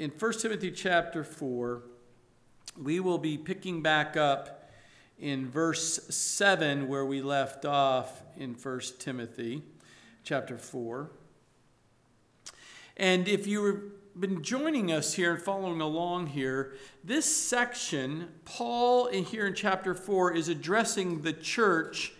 in 1 Timothy chapter 4, we will be picking back up in verse 7 where we left off in 1 Timothy chapter 4. And if you've been joining us here and following along here, this section, Paul in here in chapter 4 is addressing the church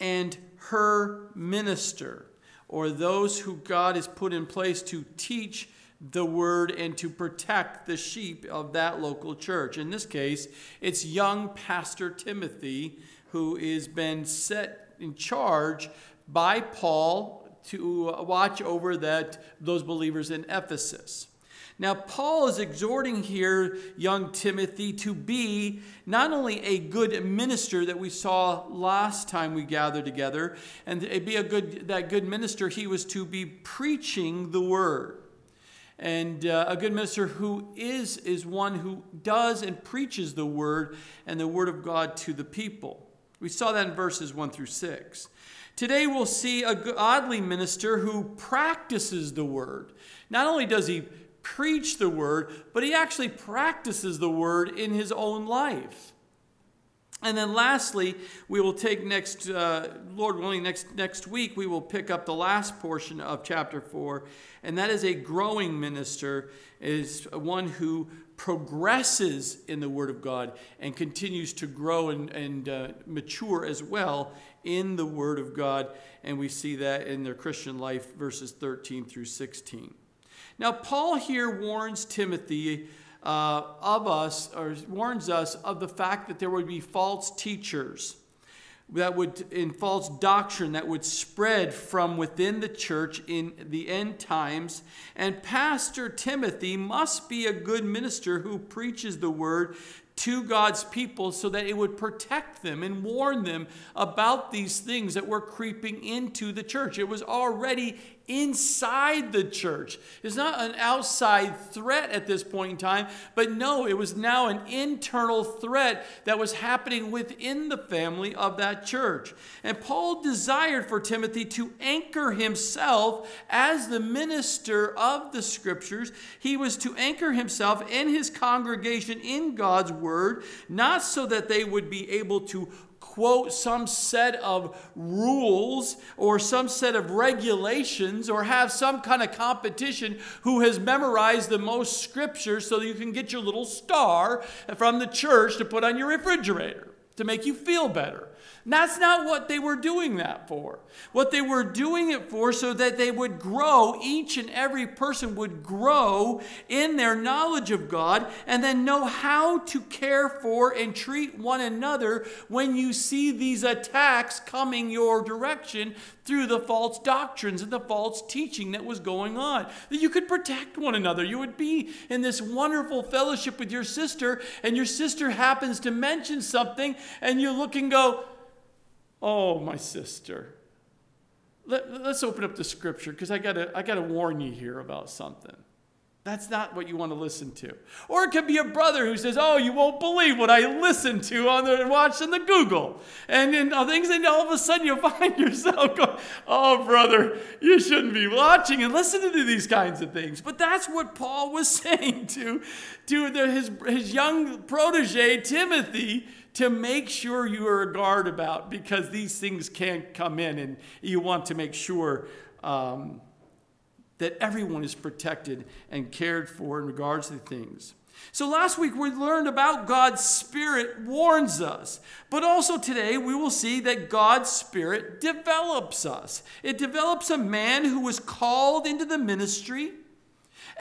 and her minister, or those who God has put in place to teach the word and to protect the sheep of that local church. In this case, it's young Pastor Timothy who has been set in charge by Paul to watch over that those believers in Ephesus. Now, Paul is exhorting here young Timothy to be not only a good minister that we saw last time we gathered together, and be a good that good minister, he was to be preaching the word. And uh, a good minister who is is one who does and preaches the word and the word of God to the people. We saw that in verses 1 through 6. Today we'll see a godly minister who practices the word. Not only does he preach the word, but he actually practices the word in his own life. And then lastly, we will take next, uh, Lord willing, next, next week, we will pick up the last portion of chapter 4, and that is a growing minister, is one who progresses in the Word of God and continues to grow and, and uh, mature as well in the Word of God. And we see that in their Christian life, verses 13 through 16. Now, Paul here warns Timothy uh, of us, or warns us of the fact that there would be false teachers that would, in false doctrine, that would spread from within the church in the end times. And Pastor Timothy must be a good minister who preaches the word to God's people so that it would protect them and warn them about these things that were creeping into the church. It was already inside the church. It's not an outside threat at this point in time, but no, it was now an internal threat that was happening within the family of that church. And Paul desired for Timothy to anchor himself as the minister of the scriptures. He was to anchor himself and his congregation in God's word, not so that they would be able to quote some set of rules or some set of regulations or have some kind of competition who has memorized the most scripture so that you can get your little star from the church to put on your refrigerator to make you feel better. That's not what they were doing that for. What they were doing it for so that they would grow, each and every person would grow in their knowledge of God and then know how to care for and treat one another when you see these attacks coming your direction through the false doctrines and the false teaching that was going on. That you could protect one another. You would be in this wonderful fellowship with your sister, and your sister happens to mention something, and you look and go, Oh, my sister. Let, us open up the scripture because I gotta I gotta warn you here about something. That's not what you want to listen to. Or it could be a brother who says, Oh, you won't believe what I listened to on the watch on the Google. And then things, and all of a sudden you find yourself going, Oh, brother, you shouldn't be watching and listening to these kinds of things. But that's what Paul was saying to, to the, his, his young protege, Timothy to make sure you are a guard about because these things can't come in and you want to make sure um, that everyone is protected and cared for in regards to things. So last week we learned about God's Spirit warns us, but also today we will see that God's Spirit develops us. It develops a man who was called into the ministry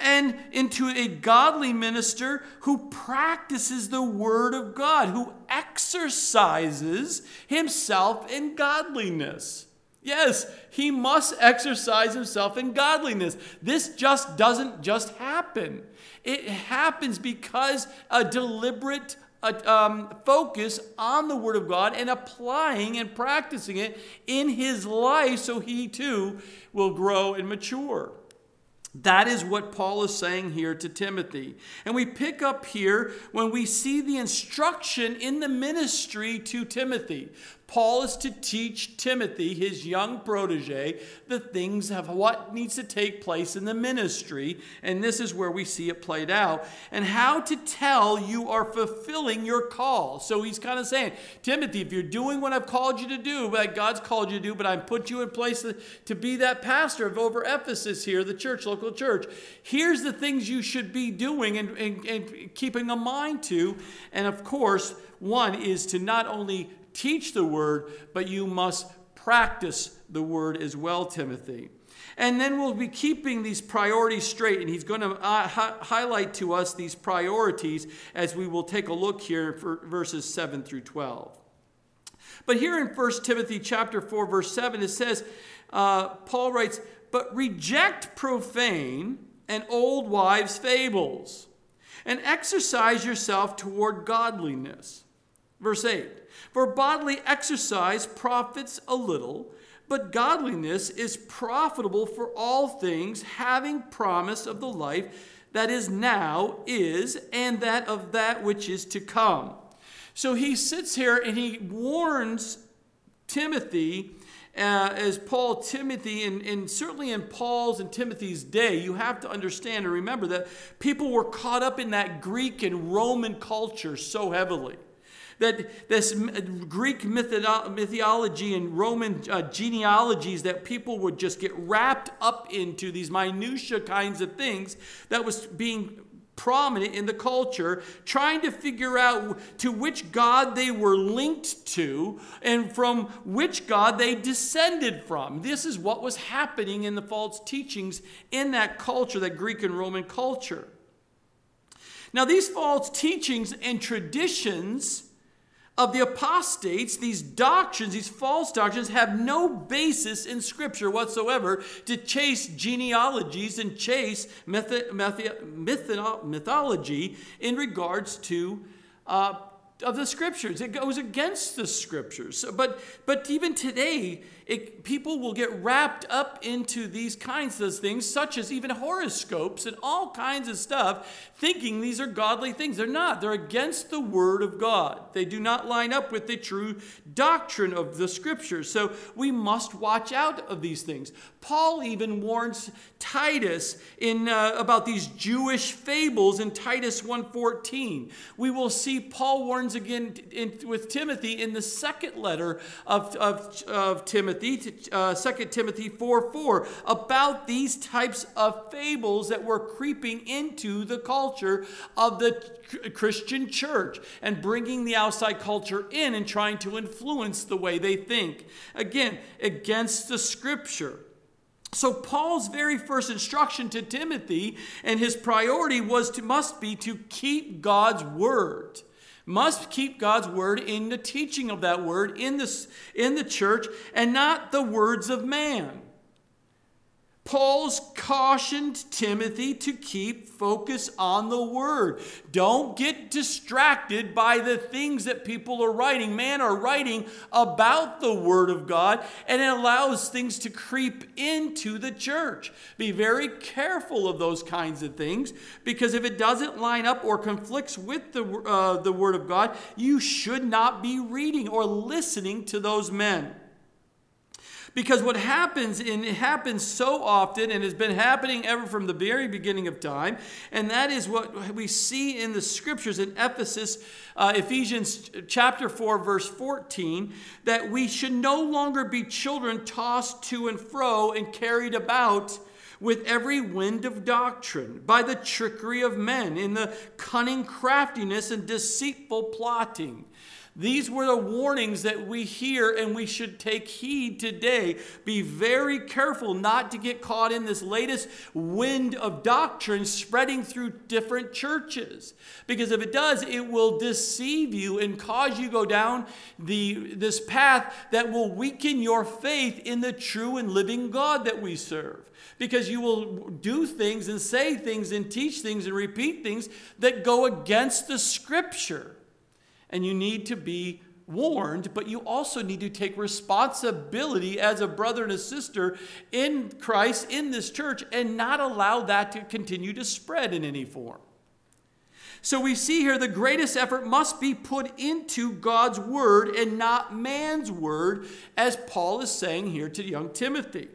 and into a godly minister who practices the Word of God, who exercises himself in godliness. Yes, he must exercise himself in godliness. This just doesn't just happen. It happens because a deliberate uh, um, focus on the Word of God and applying and practicing it in his life so he too will grow and mature. That is what Paul is saying here to Timothy. And we pick up here when we see the instruction in the ministry to Timothy. Paul is to teach Timothy, his young protege, the things of what needs to take place in the ministry. And this is where we see it played out. And how to tell you are fulfilling your call. So he's kind of saying, Timothy, if you're doing what I've called you to do, that God's called you to do, but I've put you in place to, to be that pastor of over Ephesus here, the church, local church. Here's the things you should be doing and, and, and keeping a mind to. And of course, one is to not only teach the word, but you must practice the word as well, Timothy. And then we'll be keeping these priorities straight, and he's going to uh, hi- highlight to us these priorities as we will take a look here for verses 7 through 12. But here in 1 Timothy chapter 4, verse 7, it says, uh, Paul writes, But reject profane and old wives' fables, and exercise yourself toward godliness. Verse 8 For bodily exercise profits a little, but godliness is profitable for all things, having promise of the life that is now, is, and that of that which is to come. So he sits here and he warns Timothy. Uh, as Paul, Timothy, and, and certainly in Paul's and Timothy's day, you have to understand and remember that people were caught up in that Greek and Roman culture so heavily that this Greek mythology and Roman uh, genealogies that people would just get wrapped up into these minutia kinds of things that was being prominent in the culture, trying to figure out to which God they were linked to and from which God they descended from. This is what was happening in the false teachings in that culture, that Greek and Roman culture. Now, these false teachings and traditions of the apostates, these doctrines, these false doctrines, have no basis in Scripture whatsoever to chase genealogies and chase mythology in regards to uh, of the Scriptures. It goes against the Scriptures. But, but even today, it, people will get wrapped up into these kinds of things, such as even horoscopes and all kinds of stuff, thinking these are godly things. They're not. They're against the Word of God. They do not line up with the true doctrine of the Scriptures. So we must watch out of these things. Paul even warns Titus in uh, about these Jewish fables in Titus 1:14. We will see Paul warns again in, with Timothy in the second letter of, of, of Timothy Timothy, uh, 2 Timothy 4 4, about these types of fables that were creeping into the culture of the Christian church and bringing the outside culture in and trying to influence the way they think. Again, against the scripture. So Paul's very first instruction to Timothy and his priority was to must be to keep God's word must keep God's word in the teaching of that word in, this, in the church and not the words of man. Paul's cautioned Timothy to keep focus on the word. Don't get distracted by the things that people are writing. Man are writing about the word of God and it allows things to creep into the church. Be very careful of those kinds of things because if it doesn't line up or conflicts with the, uh, the word of God, you should not be reading or listening to those men. Because what happens, and it happens so often and has been happening ever from the very beginning of time, and that is what we see in the scriptures in Ephesus, uh, Ephesians chapter 4, verse 14, that we should no longer be children tossed to and fro and carried about with every wind of doctrine, by the trickery of men, in the cunning craftiness and deceitful plotting. These were the warnings that we hear and we should take heed today. Be very careful not to get caught in this latest wind of doctrine spreading through different churches. Because if it does, it will deceive you and cause you go down the, this path that will weaken your faith in the true and living God that we serve because you will do things and say things and teach things and repeat things that go against the scripture and you need to be warned, but you also need to take responsibility as a brother and a sister in Christ, in this church, and not allow that to continue to spread in any form. So we see here the greatest effort must be put into God's word and not man's word, as Paul is saying here to young Timothy.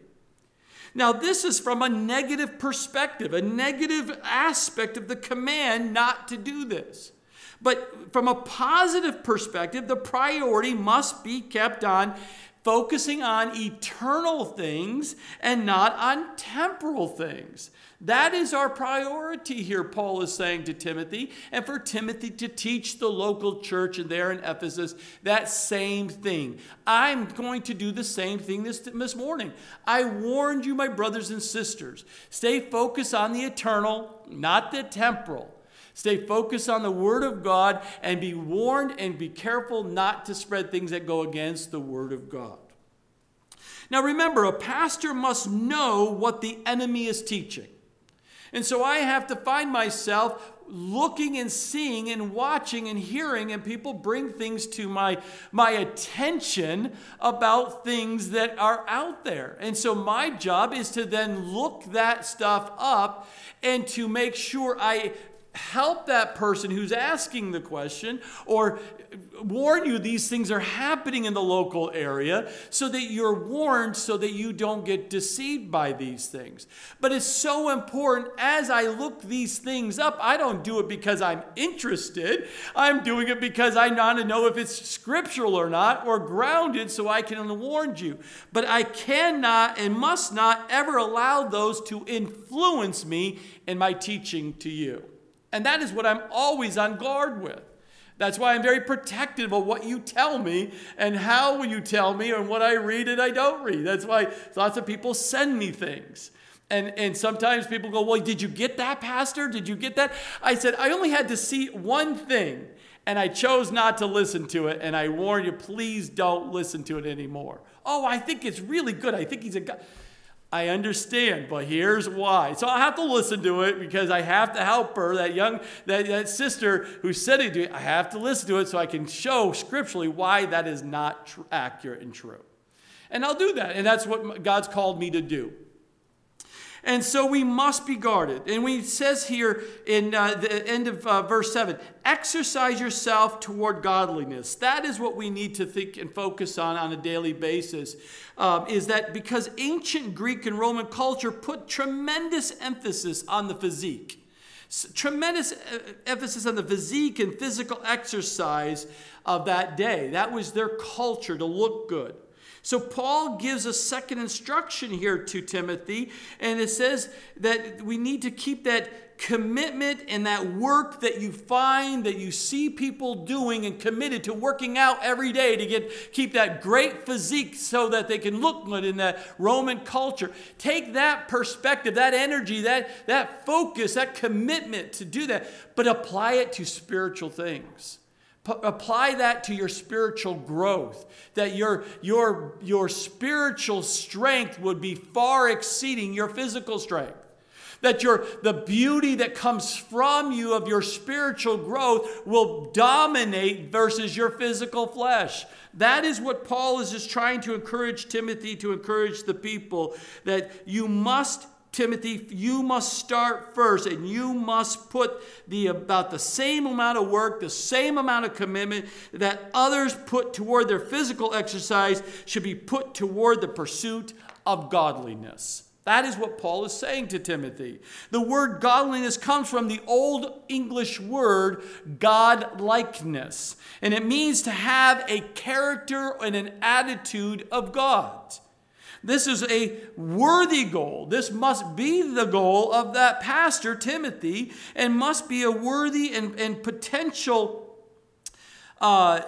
Now, this is from a negative perspective, a negative aspect of the command not to do this. But from a positive perspective, the priority must be kept on focusing on eternal things and not on temporal things. That is our priority here, Paul is saying to Timothy, and for Timothy to teach the local church there in Ephesus that same thing. I'm going to do the same thing this, this morning. I warned you, my brothers and sisters, stay focused on the eternal, not the temporal. Stay focused on the Word of God and be warned and be careful not to spread things that go against the Word of God. Now remember, a pastor must know what the enemy is teaching. And so I have to find myself looking and seeing and watching and hearing and people bring things to my my attention about things that are out there and so my job is to then look that stuff up and to make sure i help that person who's asking the question or warn you these things are happening in the local area so that you're warned so that you don't get deceived by these things. But it's so important as I look these things up, I don't do it because I'm interested. I'm doing it because I want to know if it's scriptural or not or grounded so I can warn you. But I cannot and must not ever allow those to influence me in my teaching to you. And that is what I'm always on guard with. That's why I'm very protective of what you tell me and how you tell me and what I read and I don't read. That's why lots of people send me things. And, and sometimes people go, Well, did you get that, Pastor? Did you get that? I said, I only had to see one thing, and I chose not to listen to it. And I warn you, please don't listen to it anymore. Oh, I think it's really good. I think he's a guy. I understand, but here's why. So I have to listen to it because I have to help her, that young, that, that sister who's sitting to it. I have to listen to it so I can show scripturally why that is not tr- accurate and true. And I'll do that. And that's what God's called me to do. And so we must be guarded. And we says here in uh, the end of uh, verse 7 exercise yourself toward godliness. That is what we need to think and focus on on a daily basis. Um, is that because ancient Greek and Roman culture put tremendous emphasis on the physique. Tremendous uh, emphasis on the physique and physical exercise of that day. That was their culture to look good. So Paul gives a second instruction here to Timothy, and it says that we need to keep that commitment and that work that you find that you see people doing and committed to working out every day to get keep that great physique so that they can look good in that Roman culture. Take that perspective, that energy, that, that focus, that commitment to do that, but apply it to spiritual things. P- apply that to your spiritual growth, that your, your, your spiritual strength would be far exceeding your physical strength. That your, the beauty that comes from you of your spiritual growth will dominate versus your physical flesh. That is what Paul is just trying to encourage Timothy to encourage the people that you must Timothy, you must start first and you must put the about the same amount of work, the same amount of commitment that others put toward their physical exercise should be put toward the pursuit of godliness. That is what Paul is saying to Timothy. The word godliness comes from the old English word godlikeness, and it means to have a character and an attitude of God. This is a worthy goal. This must be the goal of that pastor, Timothy, and must be a worthy and, and potential, uh,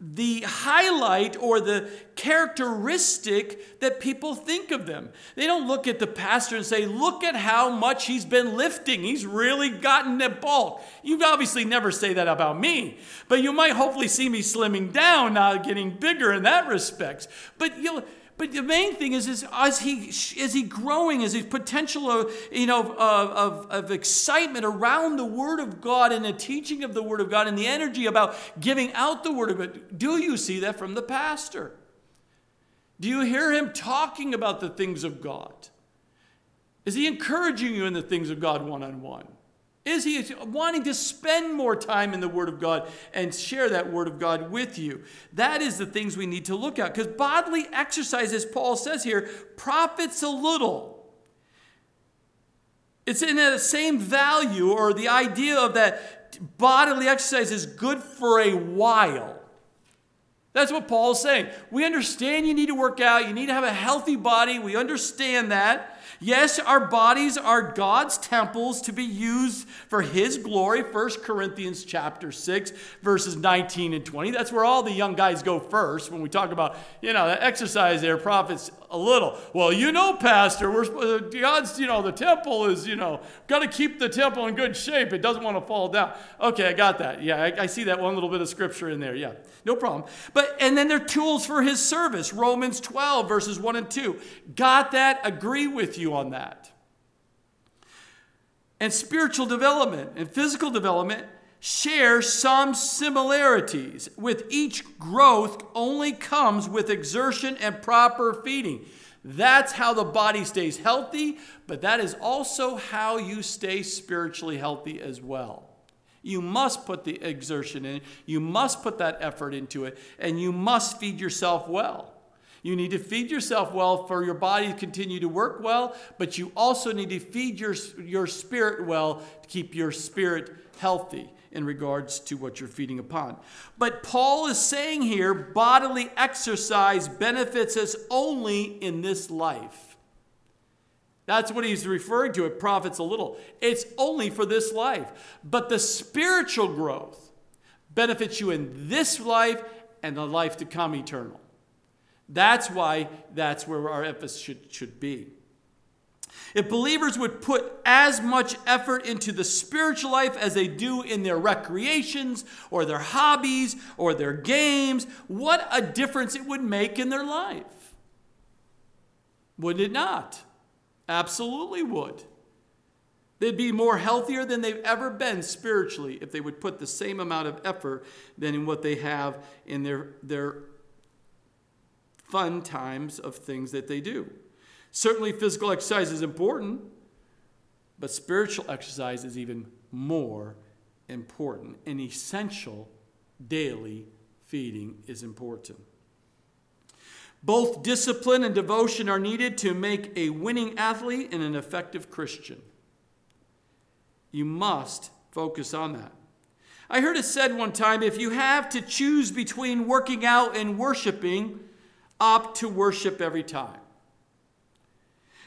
the highlight or the characteristic that people think of them. They don't look at the pastor and say, Look at how much he's been lifting. He's really gotten a bulk. You obviously never say that about me, but you might hopefully see me slimming down, not getting bigger in that respect. But you'll but the main thing is, is as he is he growing, is his potential of you know of, of, of excitement around the Word of God and the teaching of the Word of God and the energy about giving out the Word of God. Do you see that from the pastor? Do you hear him talking about the things of God? Is he encouraging you in the things of God one on one? Is he wanting to spend more time in the Word of God and share that Word of God with you? That is the things we need to look at. Because bodily exercise, as Paul says here, profits a little. It's in the same value or the idea of that bodily exercise is good for a while. That's what Paul's saying. We understand you need to work out, you need to have a healthy body. We understand that. Yes, our bodies are God's temples to be used for his glory. 1 Corinthians chapter 6 verses 19 and 20. That's where all the young guys go first when we talk about, you know, the exercise there profits a little. Well, you know, pastor, we're uh, God's, you know, the temple is, you know, got to keep the temple in good shape. It doesn't want to fall down. Okay, I got that. Yeah, I, I see that one little bit of scripture in there. Yeah. No problem. But and then they're tools for his service. Romans 12 verses 1 and 2. Got that? Agree with you on that. And spiritual development and physical development share some similarities. With each growth only comes with exertion and proper feeding. That's how the body stays healthy, but that is also how you stay spiritually healthy as well. You must put the exertion in, you must put that effort into it, and you must feed yourself well. You need to feed yourself well for your body to continue to work well, but you also need to feed your, your spirit well to keep your spirit healthy in regards to what you're feeding upon. But Paul is saying here bodily exercise benefits us only in this life. That's what he's referring to. It profits a little. It's only for this life. But the spiritual growth benefits you in this life and the life to come eternal. That's why that's where our emphasis should, should be. If believers would put as much effort into the spiritual life as they do in their recreations or their hobbies or their games, what a difference it would make in their life. Would it not? Absolutely would. They'd be more healthier than they've ever been spiritually if they would put the same amount of effort than in what they have in their, their fun times of things that they do. Certainly, physical exercise is important, but spiritual exercise is even more important. An essential daily feeding is important. Both discipline and devotion are needed to make a winning athlete and an effective Christian. You must focus on that. I heard it said one time if you have to choose between working out and worshiping, opt to worship every time.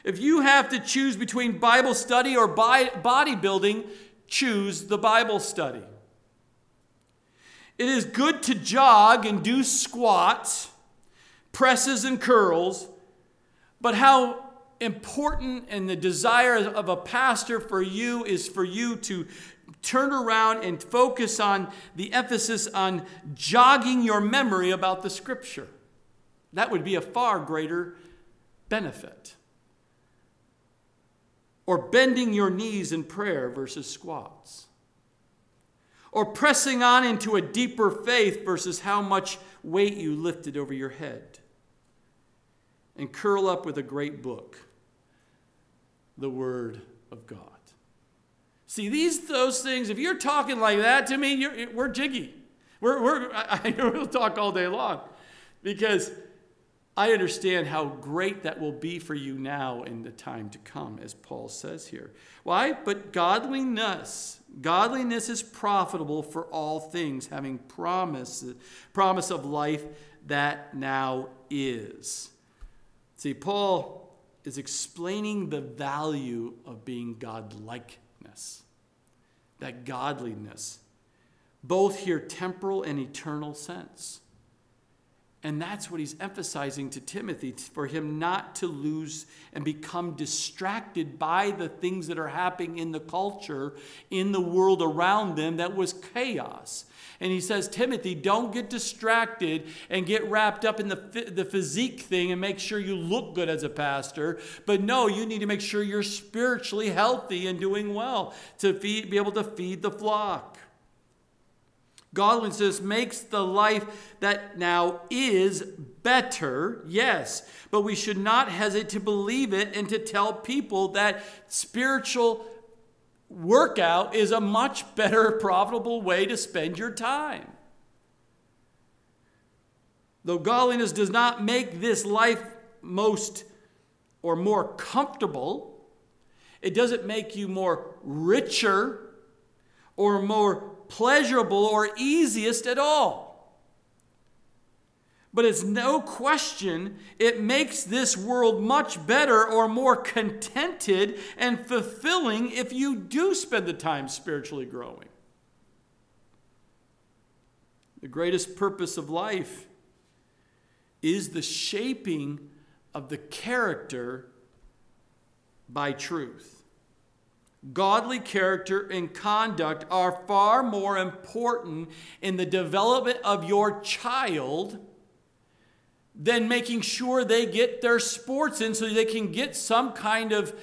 If you have to choose between Bible study or bodybuilding, choose the Bible study. It is good to jog and do squats presses and curls, but how important and the desire of a pastor for you is for you to turn around and focus on the emphasis on jogging your memory about the scripture. That would be a far greater benefit. Or bending your knees in prayer versus squats. Or pressing on into a deeper faith versus how much weight you lifted over your head and curl up with a great book, the Word of God. See, these those things, if you're talking like that to me, we're jiggy. We're, we're, I, I will talk all day long because I understand how great that will be for you now in the time to come, as Paul says here. Why? But godliness, godliness is profitable for all things, having promise, promise of life that now is. See, Paul is explaining the value of being godlikeness, that godliness, both here temporal and eternal sense. And that's what he's emphasizing to Timothy for him not to lose and become distracted by the things that are happening in the culture, in the world around them that was chaos. And he says, Timothy, don't get distracted and get wrapped up in the, the physique thing and make sure you look good as a pastor. But no, you need to make sure you're spiritually healthy and doing well to feed, be able to feed the flock. Godliness makes the life that now is better, yes, but we should not hesitate to believe it and to tell people that spiritual workout is a much better, profitable way to spend your time. Though godliness does not make this life most or more comfortable, it doesn't make you more richer or more pleasurable or easiest at all. But it's no question it makes this world much better or more contented and fulfilling if you do spend the time spiritually growing. The greatest purpose of life is the shaping of the character by truth. Godly character and conduct are far more important in the development of your child than making sure they get their sports in so they can get some kind of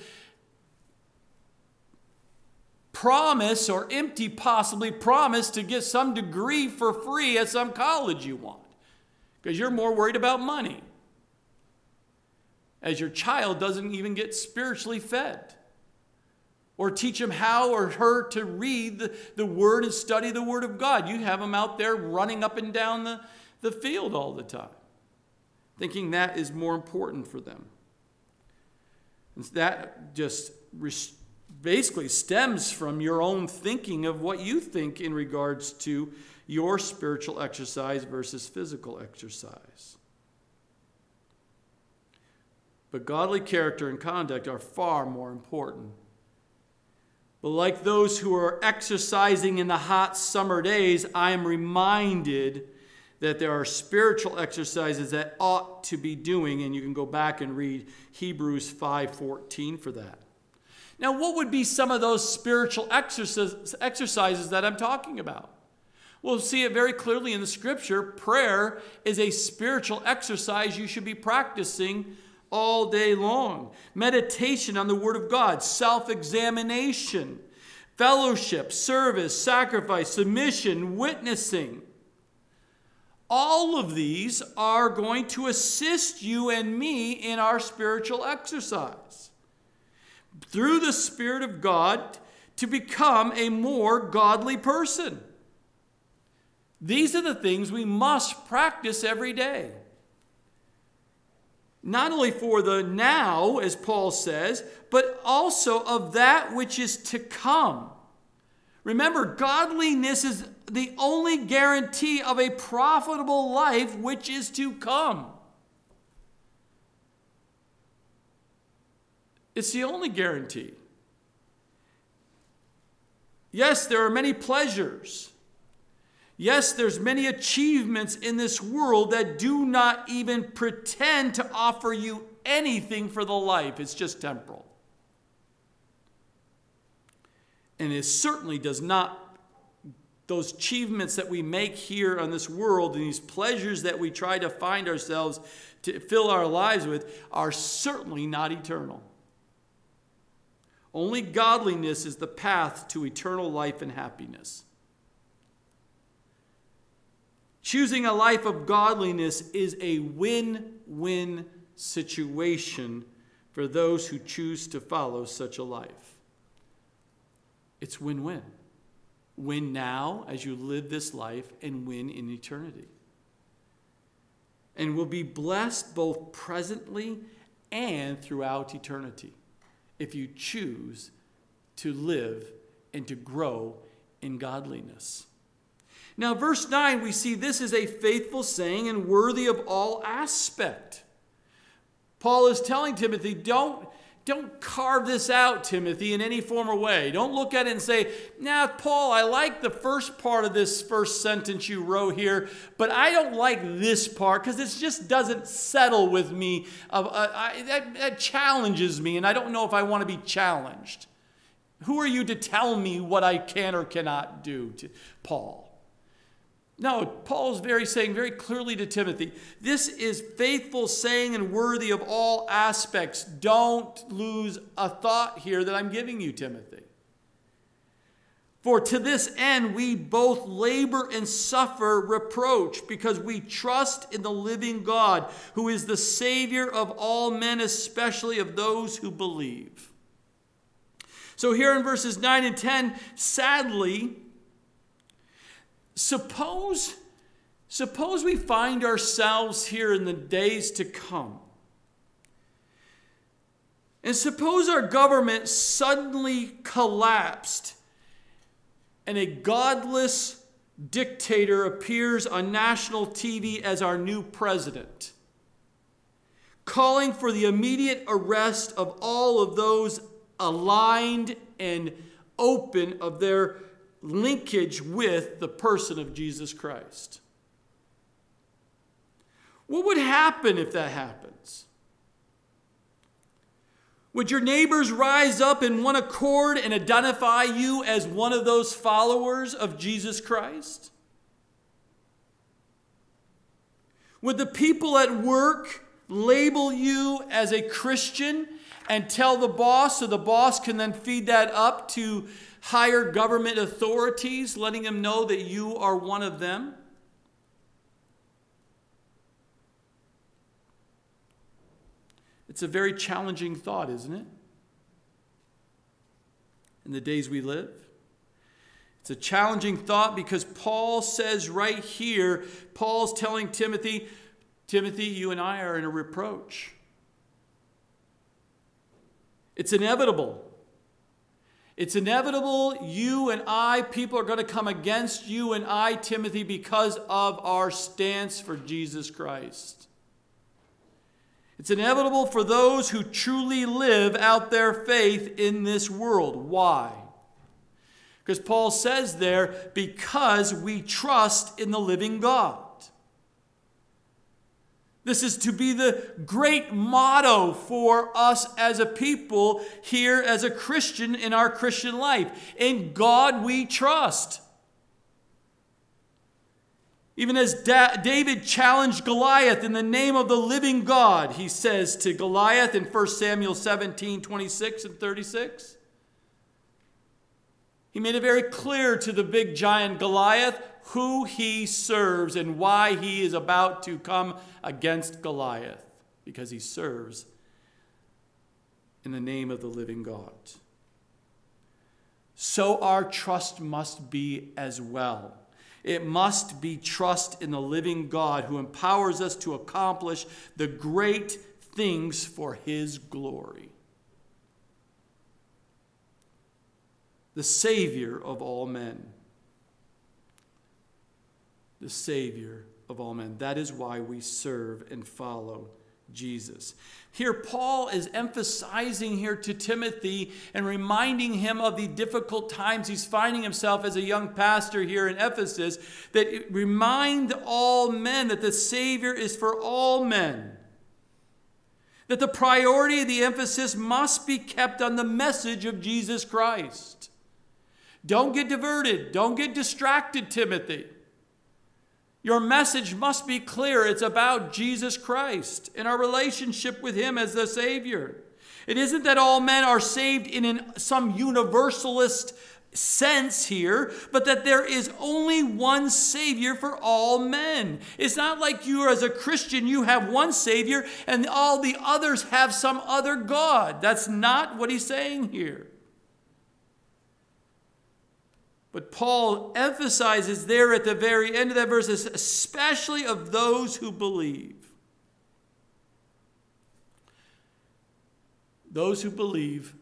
promise or empty, possibly promise to get some degree for free at some college you want because you're more worried about money. As your child doesn't even get spiritually fed. Or teach them how or her to read the, the Word and study the Word of God. You have them out there running up and down the, the field all the time thinking that is more important for them. And that just basically stems from your own thinking of what you think in regards to your spiritual exercise versus physical exercise. But godly character and conduct are far more important. But like those who are exercising in the hot summer days, I am reminded that there are spiritual exercises that ought to be doing and you can go back and read Hebrews 5:14 for that. Now, what would be some of those spiritual exercises that I'm talking about? We'll see it very clearly in the scripture. Prayer is a spiritual exercise you should be practicing all day long. Meditation on the Word of God, self examination, fellowship, service, sacrifice, submission, witnessing. All of these are going to assist you and me in our spiritual exercise. Through the Spirit of God to become a more godly person. These are the things we must practice every day. Not only for the now, as Paul says, but also of that which is to come. Remember, godliness is the only guarantee of a profitable life which is to come. It's the only guarantee. Yes, there are many pleasures. Yes, there's many achievements in this world that do not even pretend to offer you anything for the life. It's just temporal. And it certainly does not those achievements that we make here on this world and these pleasures that we try to find ourselves to fill our lives with are certainly not eternal. Only godliness is the path to eternal life and happiness. Choosing a life of godliness is a win win situation for those who choose to follow such a life. It's win win. Win now as you live this life, and win in eternity. And will be blessed both presently and throughout eternity if you choose to live and to grow in godliness. Now, verse 9, we see this is a faithful saying and worthy of all aspect. Paul is telling Timothy, don't don't carve this out, Timothy, in any form or way. Don't look at it and say, now, Paul, I like the first part of this first sentence you wrote here, but I don't like this part because it just doesn't settle with me. Uh, I, that, that challenges me, and I don't know if I want to be challenged. Who are you to tell me what I can or cannot do, Paul? No, Paul's very saying very clearly to Timothy, this is faithful saying and worthy of all aspects. Don't lose a thought here that I'm giving you, Timothy. For to this end we both labor and suffer reproach because we trust in the living God, who is the Savior of all men, especially of those who believe. So, here in verses 9 and 10, sadly, suppose, suppose we find ourselves here in the days to come. And suppose our government suddenly collapsed and a godless dictator appears on national TV as our new president, calling for the immediate arrest of all of those aligned and open of their linkage with the person of Jesus Christ. What would happen if that happens? Would your neighbors rise up in one accord and identify you as one of those followers of Jesus Christ? Would the people at work label you as a Christian and tell the boss so the boss can then feed that up to higher government authorities, letting them know that you are one of them? It's a very challenging thought, isn't it? In the days we live. It's a challenging thought because Paul says right here, Paul's telling Timothy, Timothy, you and I are in a reproach. It's inevitable. It's inevitable. You and I, people are going to come against you and I, Timothy, because of our stance for Jesus Christ. It's inevitable for those who truly live out their faith in this world. Why? Because Paul says there, because we trust in the living God. This is to be the great motto for us as a people here as a Christian in our Christian life. In God we trust. Even as da- David challenged Goliath in the name of the living God, he says to Goliath in 1 Samuel 17 26 and 36. He made it very clear to the big giant Goliath who he serves and why he is about to come against Goliath, because he serves in the name of the living God. So our trust must be as well. It must be trust in the living God who empowers us to accomplish the great things for his glory. The Savior of all men the Savior of all men. That is why we serve and follow Jesus. Here, Paul is emphasizing here to Timothy and reminding him of the difficult times he's finding himself as a young pastor here in Ephesus. That remind all men that the Savior is for all men. That the priority, the emphasis must be kept on the message of Jesus Christ. Don't get diverted. Don't get distracted, Timothy. Your message must be clear. It's about Jesus Christ and our relationship with Him as the Savior. It isn't that all men are saved in an, some universalist sense here, but that there is only one Savior for all men. It's not like you, as a Christian, you have one Savior and all the others have some other God. That's not what he's saying here. But Paul emphasizes there at the very end of that verse, especially of those who believe. Those who believe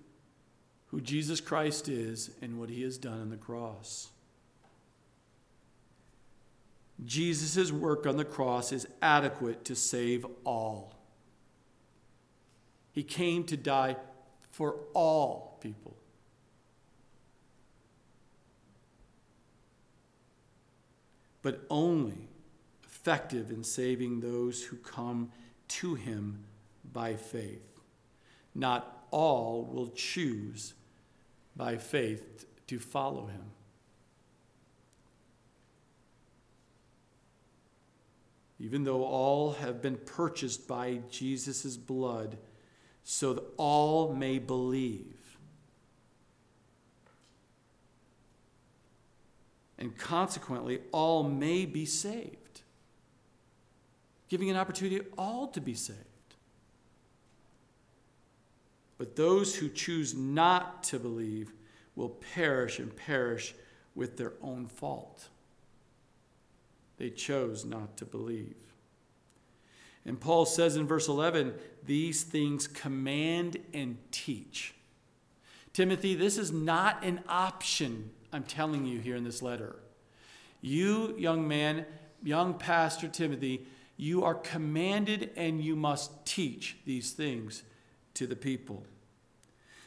who Jesus Christ is and what he has done on the cross. Jesus' work on the cross is adequate to save all. He came to die for all people. But only effective in saving those who come to him by faith. Not all will choose by faith to follow him. Even though all have been purchased by Jesus' blood, so that all may believe. And consequently, all may be saved, giving an opportunity all to be saved. But those who choose not to believe will perish and perish with their own fault. They chose not to believe. And Paul says in verse 11, these things command and teach. Timothy, this is not an option, I'm telling you here in this letter. You, young man, young pastor Timothy, you are commanded and you must teach these things to the people.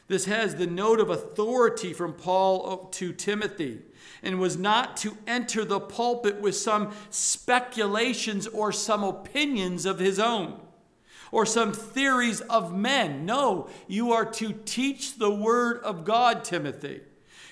This has the note of authority from Paul to Timothy and was not to enter the pulpit with some speculations or some opinions of his own or some theories of men. No, you are to teach the word of God, Timothy.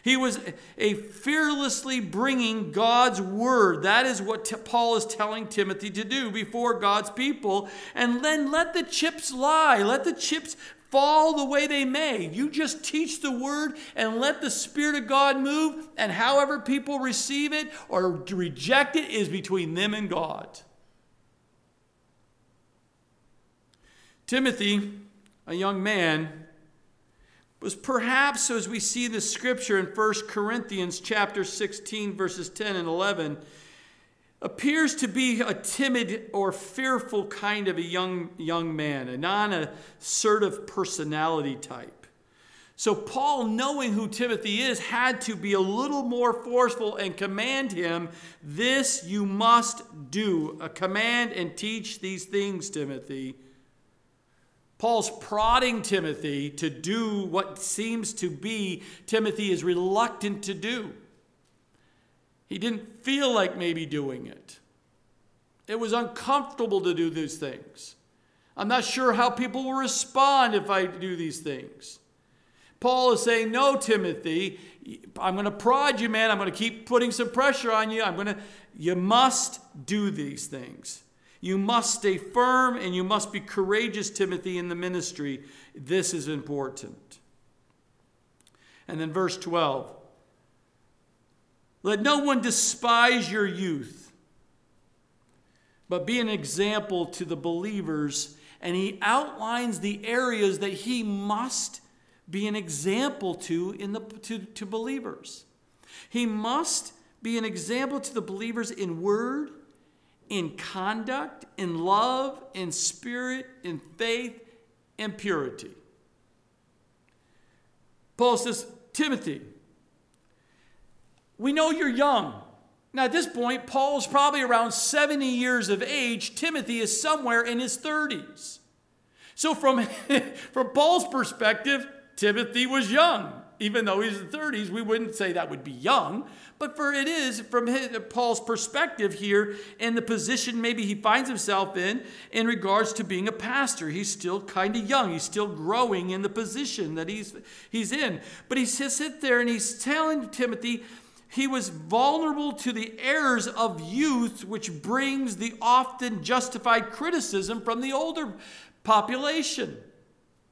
He was a fearlessly bringing God's word. That is what Paul is telling Timothy to do before God's people. And then let the chips lie. Let the chips fall the way they may. You just teach the word and let the Spirit of God move. And however people receive it or reject it is between them and God. Timothy, a young man, was perhaps, as we see the scripture in 1 Corinthians chapter 16, verses 10 and 11, appears to be a timid or fearful kind of a young, young man, a non assertive personality type. So, Paul, knowing who Timothy is, had to be a little more forceful and command him, This you must do. A command and teach these things, Timothy. Paul's prodding Timothy to do what seems to be Timothy is reluctant to do. He didn't feel like maybe doing it. It was uncomfortable to do these things. I'm not sure how people will respond if I do these things. Paul is saying, No, Timothy, I'm going to prod you, man. I'm going to keep putting some pressure on you. I'm going to, you must do these things. You must stay firm and you must be courageous, Timothy, in the ministry. This is important. And then verse 12 Let no one despise your youth, but be an example to the believers. And he outlines the areas that he must be an example to, in the, to, to believers. He must be an example to the believers in word in conduct, in love, in spirit, in faith, and purity. Paul says, Timothy, we know you're young. Now, at this point, Paul's probably around 70 years of age. Timothy is somewhere in his 30s. So, from, from Paul's perspective, Timothy was young. Even though he's in the 30s, we wouldn't say that would be young, but for it is from his, Paul's perspective here and the position maybe he finds himself in in regards to being a pastor. He's still kind of young. He's still growing in the position that he's he's in. But he sits there and he's telling Timothy he was vulnerable to the errors of youth, which brings the often justified criticism from the older population.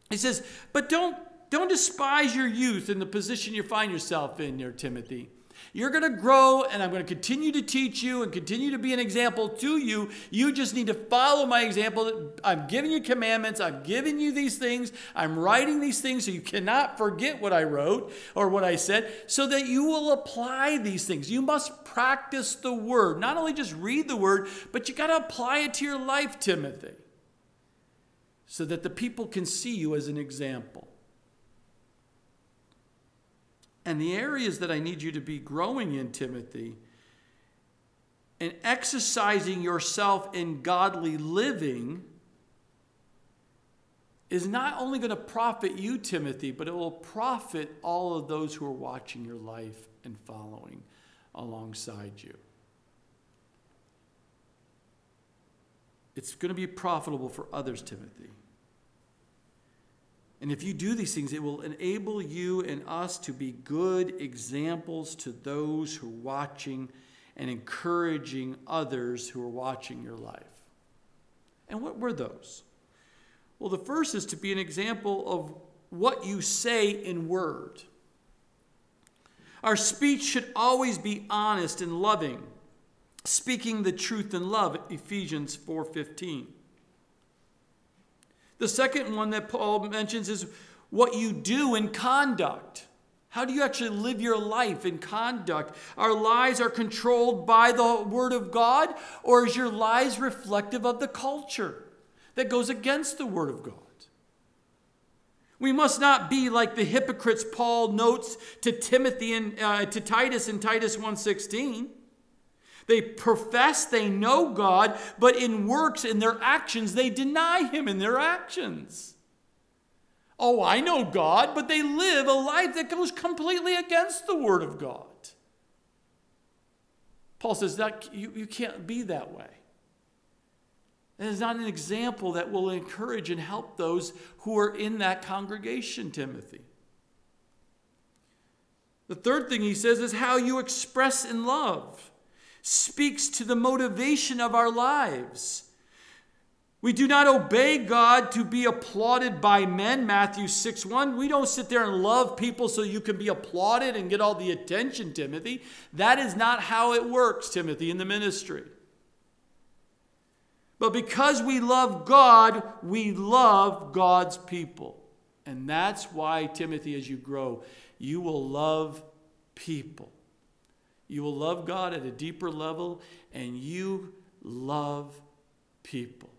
He says, but don't don't despise your youth and the position you find yourself in there, Timothy. You're going to grow, and I'm going to continue to teach you and continue to be an example to you. You just need to follow my example. I'm giving you commandments. I'm giving you these things. I'm writing these things so you cannot forget what I wrote or what I said, so that you will apply these things. You must practice the word. Not only just read the word, but you got to apply it to your life, Timothy, so that the people can see you as an example. And the areas that I need you to be growing in, Timothy, and exercising yourself in godly living is not only going to profit you, Timothy, but it will profit all of those who are watching your life and following alongside you. It's going to be profitable for others, Timothy. And if you do these things, it will enable you and us to be good examples to those who are watching and encouraging others who are watching your life. And what were those? Well, the first is to be an example of what you say in word. Our speech should always be honest and loving, speaking the truth in love, Ephesians 4:15. The second one that Paul mentions is what you do in conduct. How do you actually live your life in conduct? Our lives are controlled by the Word of God, or is your lives reflective of the culture that goes against the Word of God? We must not be like the hypocrites Paul notes to Timothy and uh, to Titus in Titus 1:16. They profess they know God, but in works, in their actions, they deny Him in their actions. Oh, I know God, but they live a life that goes completely against the Word of God. Paul says that you, you can't be that way. It is not an example that will encourage and help those who are in that congregation, Timothy. The third thing he says is how you express in love speaks to the motivation of our lives. We do not obey God to be applauded by men, Matthew 6 1. We don't sit there and love people so you can be applauded and get all the attention, Timothy. That is not how it works, Timothy, in the ministry. But because we love God, we love God's people. And that's why, Timothy, as you grow, you will love people. You will love God at a deeper level, and you love people.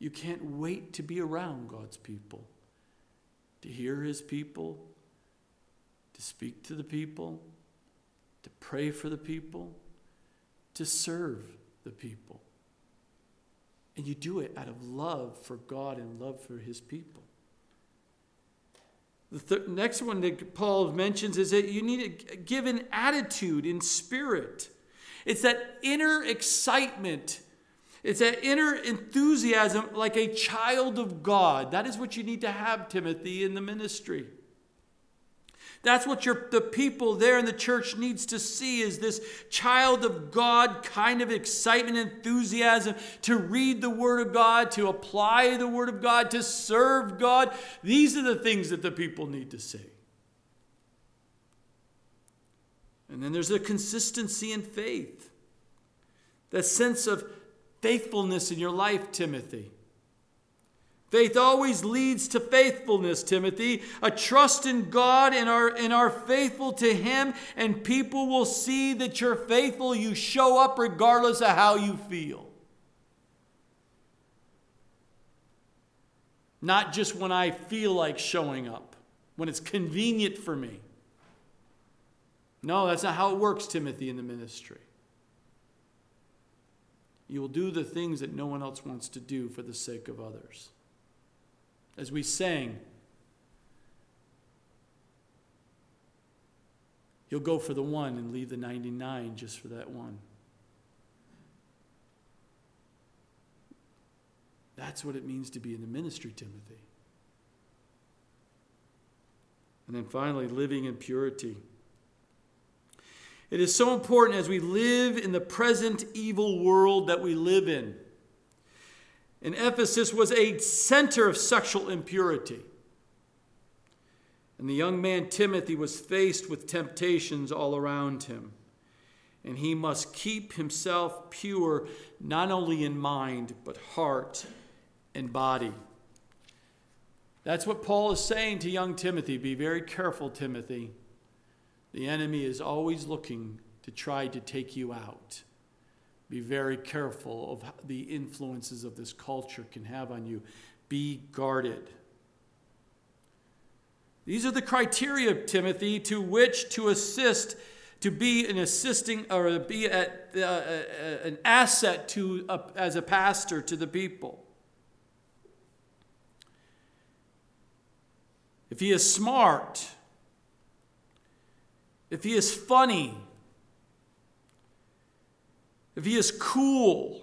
You can't wait to be around God's people, to hear his people, to speak to the people, to pray for the people, to serve the people. And you do it out of love for God and love for his people. The th- next one that Paul mentions is that you need to give an attitude in spirit. It's that inner excitement. It's that inner enthusiasm like a child of God. That is what you need to have, Timothy, in the ministry. That's what your, the people there in the church needs to see is this child of God kind of excitement, enthusiasm to read the Word of God, to apply the Word of God, to serve God. These are the things that the people need to see. And then there's a consistency in faith, that sense of faithfulness in your life, Timothy. Faith always leads to faithfulness, Timothy. A trust in God and are, and are faithful to Him, and people will see that you're faithful. You show up regardless of how you feel. Not just when I feel like showing up, when it's convenient for me. No, that's not how it works, Timothy, in the ministry. You will do the things that no one else wants to do for the sake of others as we sang. You'll go for the one and leave the 99 just for that one. That's what it means to be in the ministry, Timothy. And then finally, living in purity. It is so important as we live in the present evil world that we live in. And Ephesus was a center of sexual impurity. And the young man Timothy was faced with temptations all around him. And he must keep himself pure, not only in mind, but heart and body. That's what Paul is saying to young Timothy. Be very careful, Timothy. The enemy is always looking to try to take you out. Be very careful of the influences of this culture can have on you. Be guarded. These are the criteria, Timothy, to which to assist, to be an assisting or be a, uh, an asset to as a pastor to the people. If he is smart, if he is funny, if he is cool,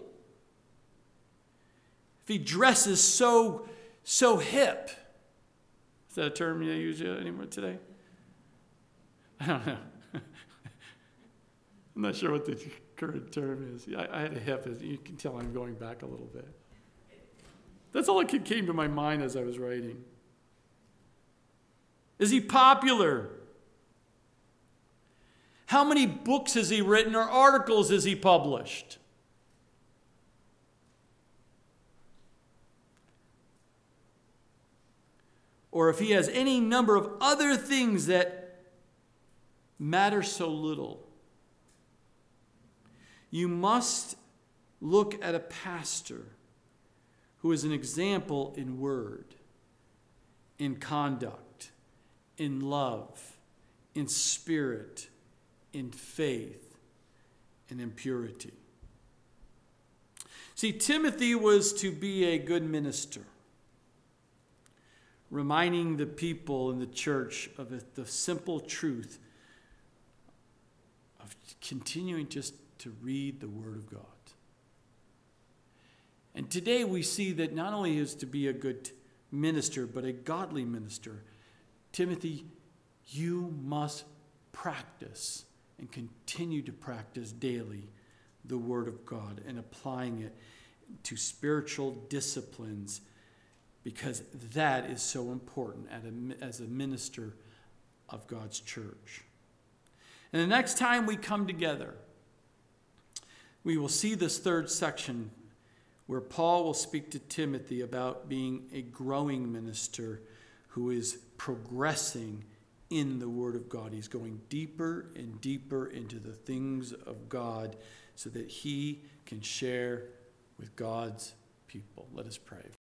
if he dresses so, so hip. Is that a term you use anymore today? I don't know. I'm not sure what the current term is. I, I had a hip. You can tell I'm going back a little bit. That's all that came to my mind as I was writing. Is he popular? How many books has he written or articles has he published? or if he has any number of other things that matter so little, you must look at a pastor who is an example in word, in conduct, in love, in spirit, in faith, and in purity. See, Timothy was to be a good minister, reminding the people in the church of the simple truth of continuing just to read the Word of God. And today we see that not only is to be a good minister, but a godly minister. Timothy, you must practice and continue to practice daily the Word of God and applying it to spiritual disciplines because that is so important as a minister of God's church. And the next time we come together, we will see this third section where Paul will speak to Timothy about being a growing minister who is progressing in the Word of God. He's going deeper and deeper into the things of God so that he can share with God's people. Let us pray.